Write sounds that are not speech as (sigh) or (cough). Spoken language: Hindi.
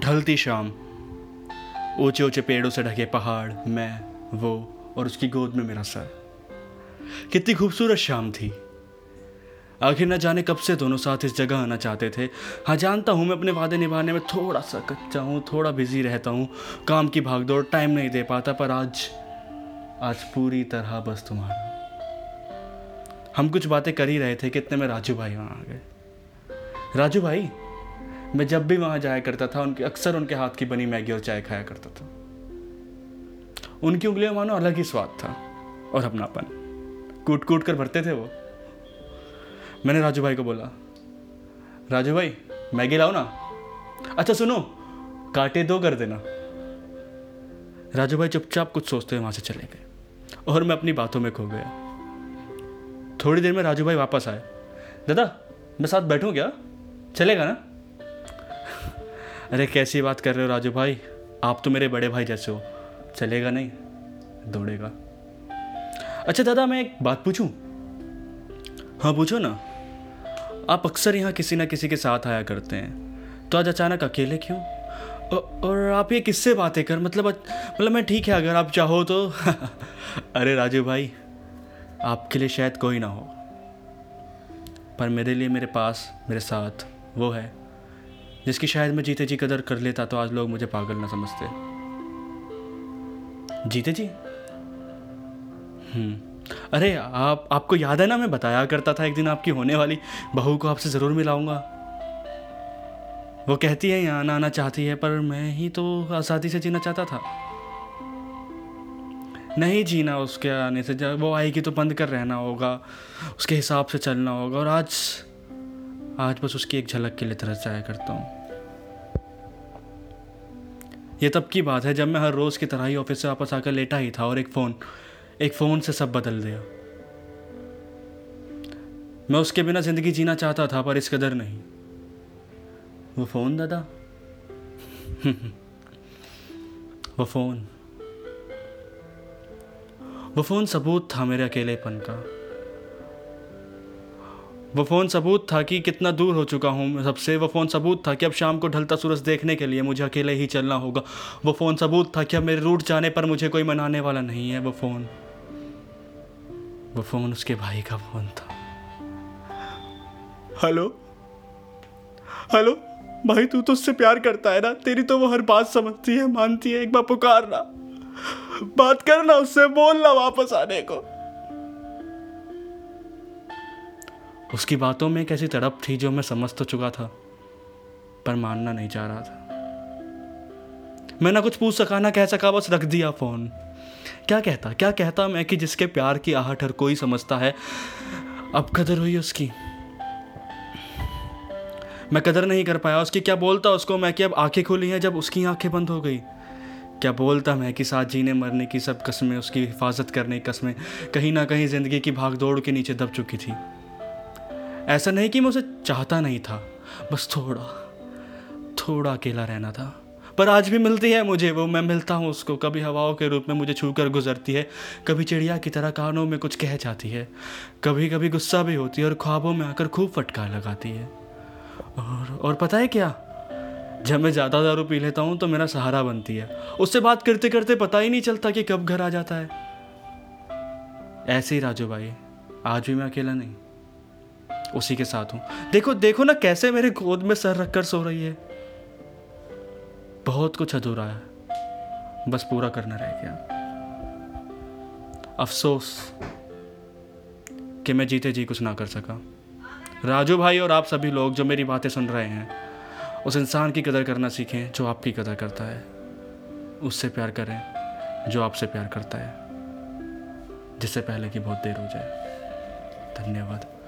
ढलती शाम। ऊँचे ऊँचे पेड़ों से ढके पहाड़, मैं, वो, और उसकी गोद में मेरा सर। कितनी खूबसूरत शाम थी। आखिर न जाने कब से दोनों साथ इस जगह आना चाहते थे। हाँ जानता हूँ मैं अपने वादे निभाने में थोड़ा सा कच्चा हूँ, थोड़ा बिज़ी रहता हूँ। काम की भागदौड़ टाइम नहीं दे पाता, पर आज आज पूरी तरह बस तुम्हारा। हम कुछ बातें कर ही रहे थे, कितने में राजू भाई वहाँ आ गए। राजू भाई मैं जब भी वहाँ जाया करता था, उनके, अक्सर उनके हाथ की बनी मैगी और चाय खाया करता था। उनकी उंगलियों मानो अलग ही स्वाद था और अपनापन। कूट कूट कर भरते थे वो। मैंने राजू भाई को बोला, राजू भाई, मैगी लाओ ना। अच्छा सुनो, काटे दो कर देना। राजू भाई चुपचाप कुछ सोचते हुए वहाँ से चले गए और मैं अपनी बातों में खो गया। थोड़ी देर में राजू भाई वापस आए। दादा, मैं साथ बैठूं क्या? चलेगा ना? अरे, कैसी बात कर रहे हो राजू भाई? आप तो मेरे बड़े भाई जैसे हो। चलेगा नहीं? दौड़ेगा। अच्छा दादा, मैं एक बात पूछूँ? हाँ पूछो ना। आप अक्सर यहाँ किसी ना किसी के साथ आया करते हैं। तो आज अचानक अकेले क्यों? और आप ये किससे बातें कर? मतलब मतलब मैं ठीक है, अगर आप चाहो तो। (laughs) अरे, राजू भाई, आपके लिए शायद कोई ना हो। पर मेरे लिए, मेरे पास, मेरे साथ वो है। जिसकी शायद मैं जीते जी कदर कर लेता तो आज लोग मुझे पागल ना समझते। जीते जी? हम्म। अरे, आप, आपको याद है ना मैं बताया करता था एक दिन आपकी होने वाली बहू को आपसे ज़रूर मिलाऊँगा। वो कहती है, यहाँ आना चाहती है, पर मैं ही तो आज़ादी से जीना चाहता था। नहीं जीना उसके आने से, जब वो आएगी तो बंद कर रहना होगा, उसके हिसाब से चलना होगा और आज आज बस उसकी एक झलक के लिए तरस जाया करता हूँ। ये तब की बात है जब मैं हर रोज़ की तरह ही ऑफ़िस से वापस आकर लेटा ही था और एक फ़ोन एक फ़ोन से सब बदल दिया। मैं उसके बिना ज़िंदगी जीना चाहता था, पर इस कदर नहीं। वो फ़ोन, दादा? (laughs) वो फ़ोन। वो फ़ोन सबूत था मेरे अकेलेपन का। वो फ़ोन सबूत था कि कितना दूर हो चुका हूँ सबसे। वो फ़ोन सबूत था कि अब शाम को ढलता सूरज देखने के लिए मुझे अकेले ही चलना होगा। वो फ़ोन सबूत था कि अब मेरे रूट जाने पर मुझे कोई मनाने वाला नहीं है। वो फ़ोन वो फ़ोन उसके भाई का फ़ोन था। हेलो? हेलो? भाई, तू तो उससे प्यार करता है ना? तेरी तो वो हर बात समझती है, मानती है। एक बार पुकार ना बात करना उससे, बोलना वापस आने को। उसकी बातों में एक ऐसी तड़प थी जो मैं समझ तो चुका था, पर मानना नहीं चाह रहा था। मैं ना कुछ पूछ सका, ना कह सका, बस रख दिया फ़ोन। क्या कहता क्या कहता मैं कि जिसके प्यार की आहट हर कोई समझता है, अब कदर हुई उसकी। मैं कदर नहीं कर पाया उसकी। क्या बोलता उसको मैं कि अब आँखें खुली हैं जब उसकी आँखें बंद हो गई? क्या बोलता मैं कि साथ जीने मरने की सब कस्में, उसकी हिफाजत करने की कस्में, कहीं ना कहीं ज़िंदगी की भाग दौड़ के नीचे दब चुकी थी? ऐसा नहीं कि मैं उसे चाहता नहीं था। बस थोड़ा थोड़ा अकेला रहना था। पर आज भी मिलती है मुझे वो, मैं मिलता हूँ उसको। कभी हवाओं के रूप में मुझे छू कर गुजरती है, कभी चिड़िया की तरह कानों में कुछ कह जाती है कभी कभी गुस्सा भी होती है और ख्वाबों में आकर खूब फटकार लगाती है। और और पता है क्या? जब मैं ज़्यादा दारू पी लेता हूँ तो मेरा सहारा बनती है। उससे बात करते करते पता ही नहीं चलता कि कब घर आ जाता है। ऐसे ही राजू भाई, आज भी मैं अकेला नहीं। उसी के साथ हूँ। देखो देखो ना कैसे मेरे गोद में सर रखकर सो रही है। बहुत कुछ अधूरा है। बस पूरा करना रह गया। अफसोस कि मैं जीते जी कुछ ना कर सका। राजू भाई और आप सभी लोग जो मेरी बातें सुन रहे हैं, उस इंसान की कदर करना सीखें जो आपकी कदर करता है। उससे प्यार करें जो आपसे प्यार करता है, जिससे पहले कि बहुत देर हो जाए। धन्यवाद।